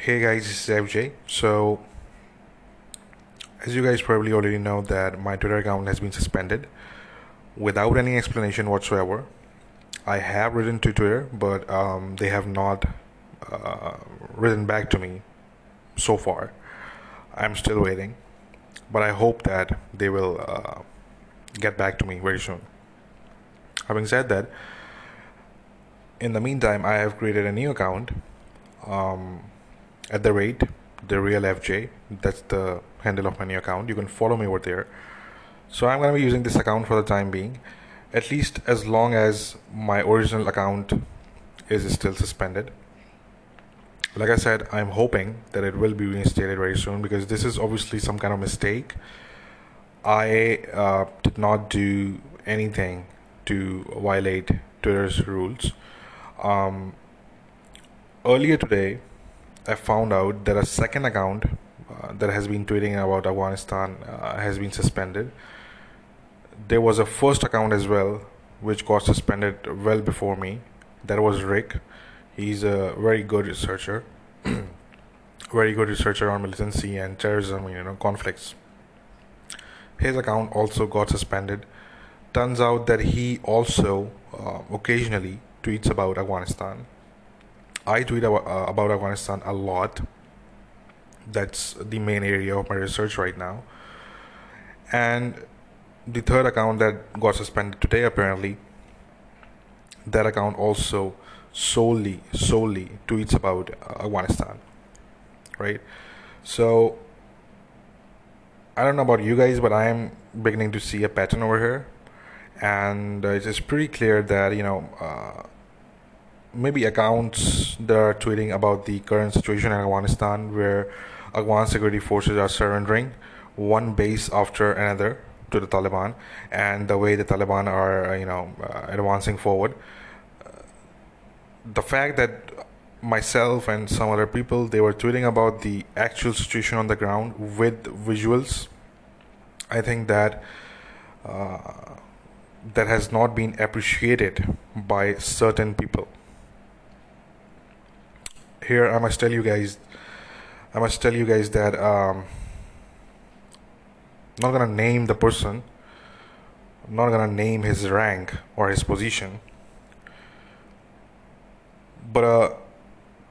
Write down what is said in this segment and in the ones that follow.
Hey guys, this is FJ. So, as you guys probably already know, that my Twitter account has been suspended without any explanation whatsoever. I have written to Twitter, but um, they have not uh, written back to me so far. I'm still waiting, but I hope that they will uh, get back to me very soon. Having said that, in the meantime, I have created a new account. Um, at the rate the real FJ. That's the handle of my new account. You can follow me over there. So I'm gonna be using this account for the time being, at least as long as my original account is still suspended. Like I said, I'm hoping that it will be reinstated very soon because this is obviously some kind of mistake. I uh, did not do anything to violate Twitter's rules. Um, earlier today, I found out that a second account uh, that has been tweeting about Afghanistan uh, has been suspended. There was a first account as well, which got suspended well before me. That was Rick. He's a very good researcher, very good researcher on militancy and terrorism, you know, conflicts. His account also got suspended. Turns out that he also uh, occasionally tweets about Afghanistan I tweet about, uh, about Afghanistan a lot. That's the main area of my research right now. And the third account that got suspended today, apparently, that account also solely, solely tweets about uh, Afghanistan. Right? So, I don't know about you guys, but I am beginning to see a pattern over here. And uh, it's pretty clear that, you know, uh, maybe accounts that are tweeting about the current situation in Afghanistan where Afghan security forces are surrendering one base after another to the Taliban and the way the Taliban are you know uh, advancing forward. The fact that myself and some other people they were tweeting about the actual situation on the ground with visuals i think that uh, that has not been appreciated by certain people here I must tell you guys I must tell you guys that um, I'm not gonna name the person. I'm not gonna name his rank or his position. But a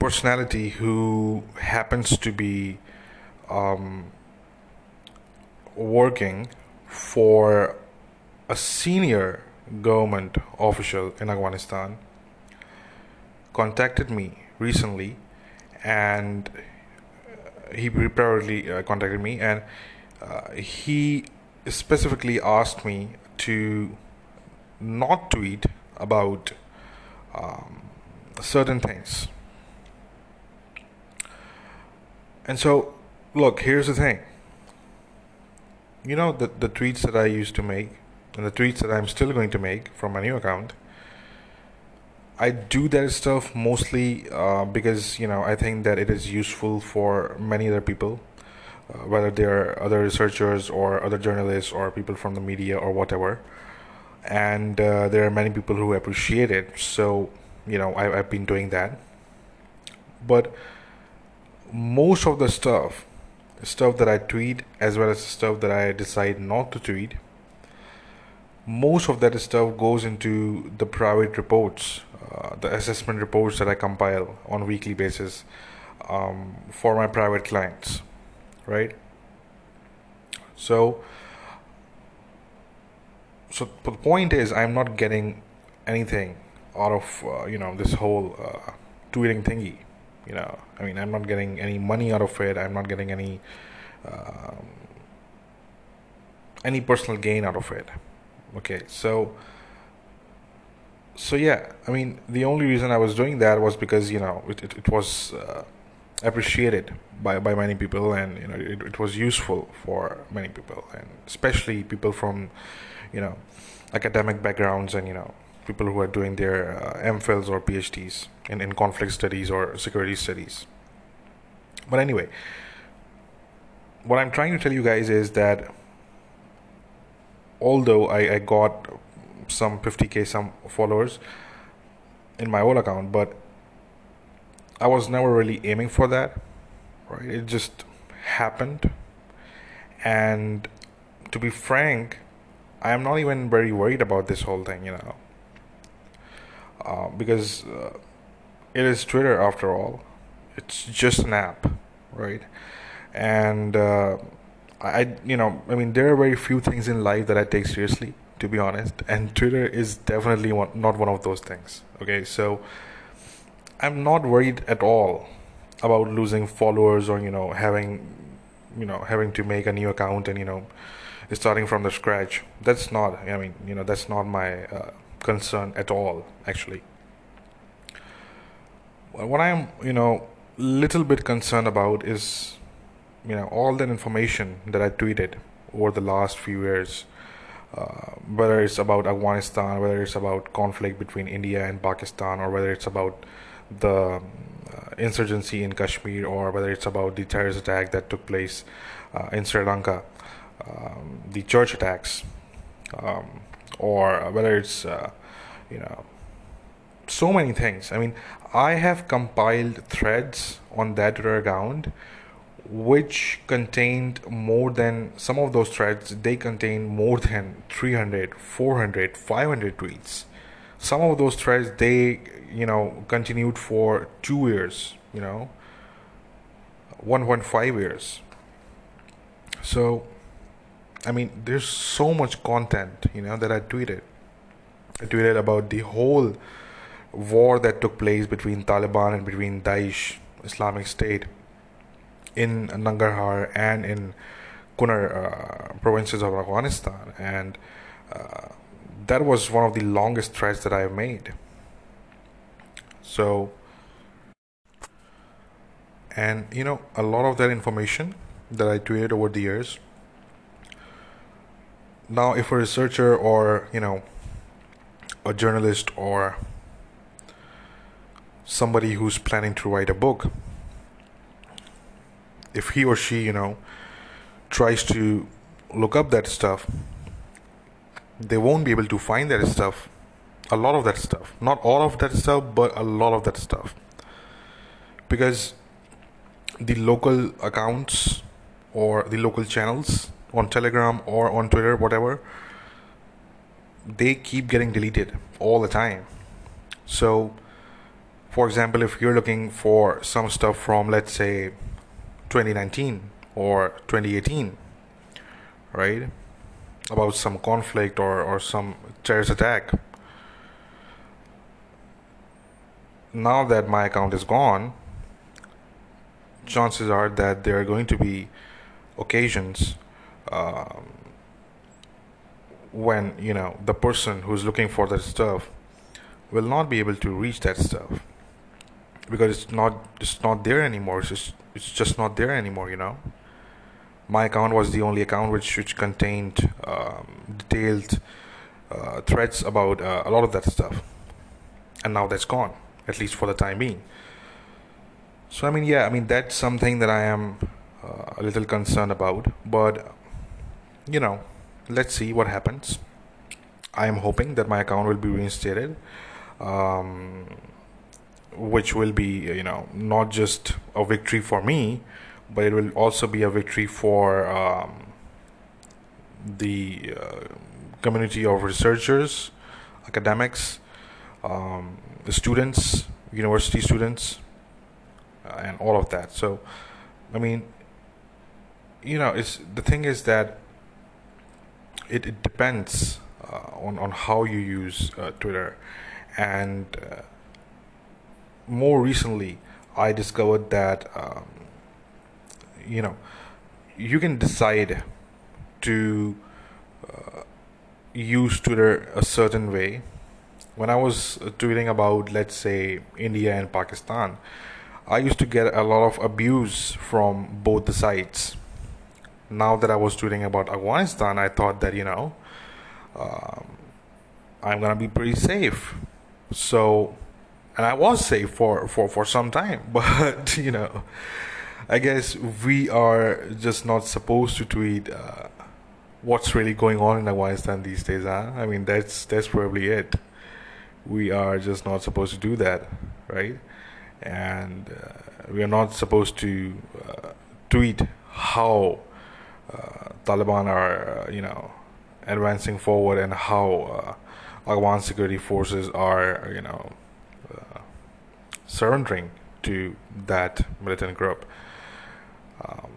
personality who happens to be um, working for a senior government official in Afghanistan contacted me recently, and he privately uh, contacted me, and uh, he specifically asked me to not tweet about um, certain things. And so, look, here's the thing. You know, the, the tweets that I used to make and the tweets that I'm still going to make from my new account I do that stuff mostly uh, because you know I think that it is useful for many other people, uh, whether they're other researchers or other journalists or people from the media or whatever. And uh, there are many people who appreciate it, so you know I, I've been doing that. But most of the stuff, the stuff that I tweet as well as the stuff that I decide not to tweet most of that stuff goes into the private reports, uh, the assessment reports that I compile on weekly basis um, for my private clients, right? So, so the point is, I'm not getting anything out of uh, you know this whole uh, tweeting thingy. You know, I mean, I'm not getting any money out of it. I'm not getting any um, any personal gain out of it okay so so yeah i mean the only reason i was doing that was because you know it, it, it was uh, appreciated by, by many people and you know it, it was useful for many people and especially people from you know academic backgrounds and you know people who are doing their uh, mphils or phds in, in conflict studies or security studies. But anyway what i'm trying to tell you guys is that although I, I got some 50k some followers in my old account but i was never really aiming for that right? It just happened. And to be frank, I am not even very worried about this whole thing, you know, uh, because uh, it is Twitter after all. It's just an app, right? And uh, I, you know, I mean, there are very few things in life that I take seriously, to be honest, and Twitter is definitely one, not one of those things. Okay, so I'm not worried at all about losing followers or you know having, you know, having to make a new account and you know starting from the scratch. That's not. I mean, you know, that's not my uh, concern at all. Actually, what I'm, you know, little bit concerned about is, you know, all that information that I tweeted over the last few years. Uh, whether it's about Afghanistan, whether it's about conflict between India and Pakistan, or whether it's about the uh, insurgency in Kashmir, or whether it's about the terrorist attack that took place uh, in Sri Lanka um, the church attacks, um, or whether it's uh, you know so many things. I mean, I have compiled threads on that account which contained more than some of those threads they contain more than 300 400 500 tweets. Some of those threads they you know continued for 2 years you know 1.5 years. So I mean, there's so much content, you know, that I tweeted. I tweeted about the whole war that took place between Taliban and between Daesh, Islamic State, in Nangarhar and in Kunar uh, provinces of Afghanistan, and uh, that was one of the longest threads that I have made. So, and you know, a lot of that information that I tweeted over the years now if a researcher or you know a journalist or somebody who's planning to write a book if he or she you know tries to look up that stuff they won't be able to find that stuff a lot of that stuff not all of that stuff but a lot of that stuff because the local accounts or the local channels on Telegram or on Twitter, whatever, they keep getting deleted all the time. So, for example, if you're looking for some stuff from, let's say, 2019 or 2018, right, about some conflict or, or some terrorist attack, now that my account is gone, chances are that there are going to be occasions um, when you know the person who's looking for that stuff will not be able to reach that stuff because it's not it's not there anymore. It's just it's just not there anymore you know? My account was the only account which which contained um, detailed uh, about uh, a lot of that stuff. And now that's gone at least for the time being. So i mean yeah i mean that's something that i am uh, a little concerned about. But you know, let's see what happens. I am hoping that my account will be reinstated, um, which will be, you know, not just a victory for me, but it will also be a victory for um, the uh, community of researchers, academics, um, students, university students, uh, and all of that. So, I mean, you know, it's the thing is that it, it depends uh, on, on how you use uh, Twitter. And uh, more recently, I discovered that, um, you know, you can decide to uh, use Twitter a certain way. When I was tweeting about, let's say, India and Pakistan, I used to get a lot of abuse from both the sides now that I was tweeting about Afghanistan, I thought that you know um, I'm gonna be pretty safe. So, and I was safe for for for some time, but you know, I guess we are just not supposed to tweet. Uh, what's really going on in Afghanistan these days, huh? I mean, that's that's probably it. We are just not supposed to do that, right? and uh, we are not supposed to uh, tweet how uh, Taliban are, uh, you know, advancing forward and how uh, Afghan security forces are, you know, uh, surrendering to that militant group. Um,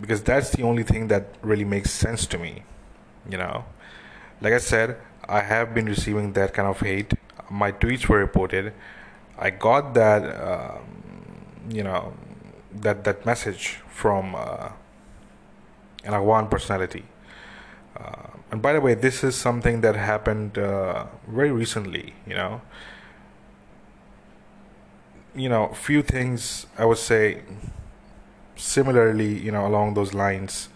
because that's the only thing that really makes sense to me, you know. Like I said, I have been receiving that kind of hate. My tweets were reported. I got that, um, you know, that that message from uh, an Afghan personality. Uh, and by the way, this is something that happened uh, very recently. You know, you know, few things I would say similarly, you know, along those lines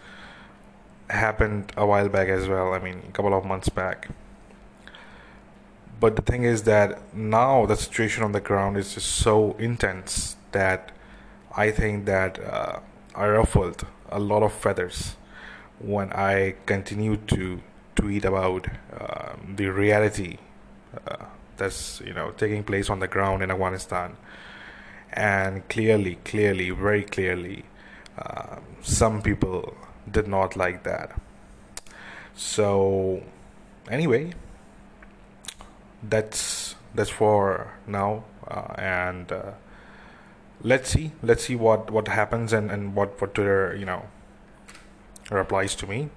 happened a while back as well. I mean, a couple of months back. But the thing is that now the situation on the ground is just so intense that I think that uh, I ruffled a lot of feathers when I continued to tweet about uh, the reality uh, that's you know taking place on the ground in Afghanistan, and clearly, clearly, very clearly, uh, some people did not like that. So, anyway, that's that's for now, uh, and uh, let's see, let's see what what happens and and what what Twitter you know replies to me.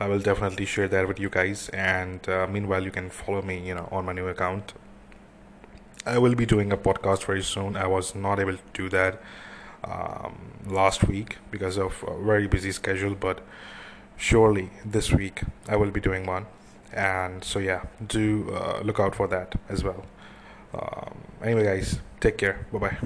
I will definitely share that with you guys. And uh, meanwhile, you can follow me, you know, on my new account. I will be doing a podcast very soon. I was not able to do that um, last week because of a very busy schedule, but surely this week I will be doing one. And so, yeah, do uh, look out for that as well. Um, anyway, guys, take care. Bye bye.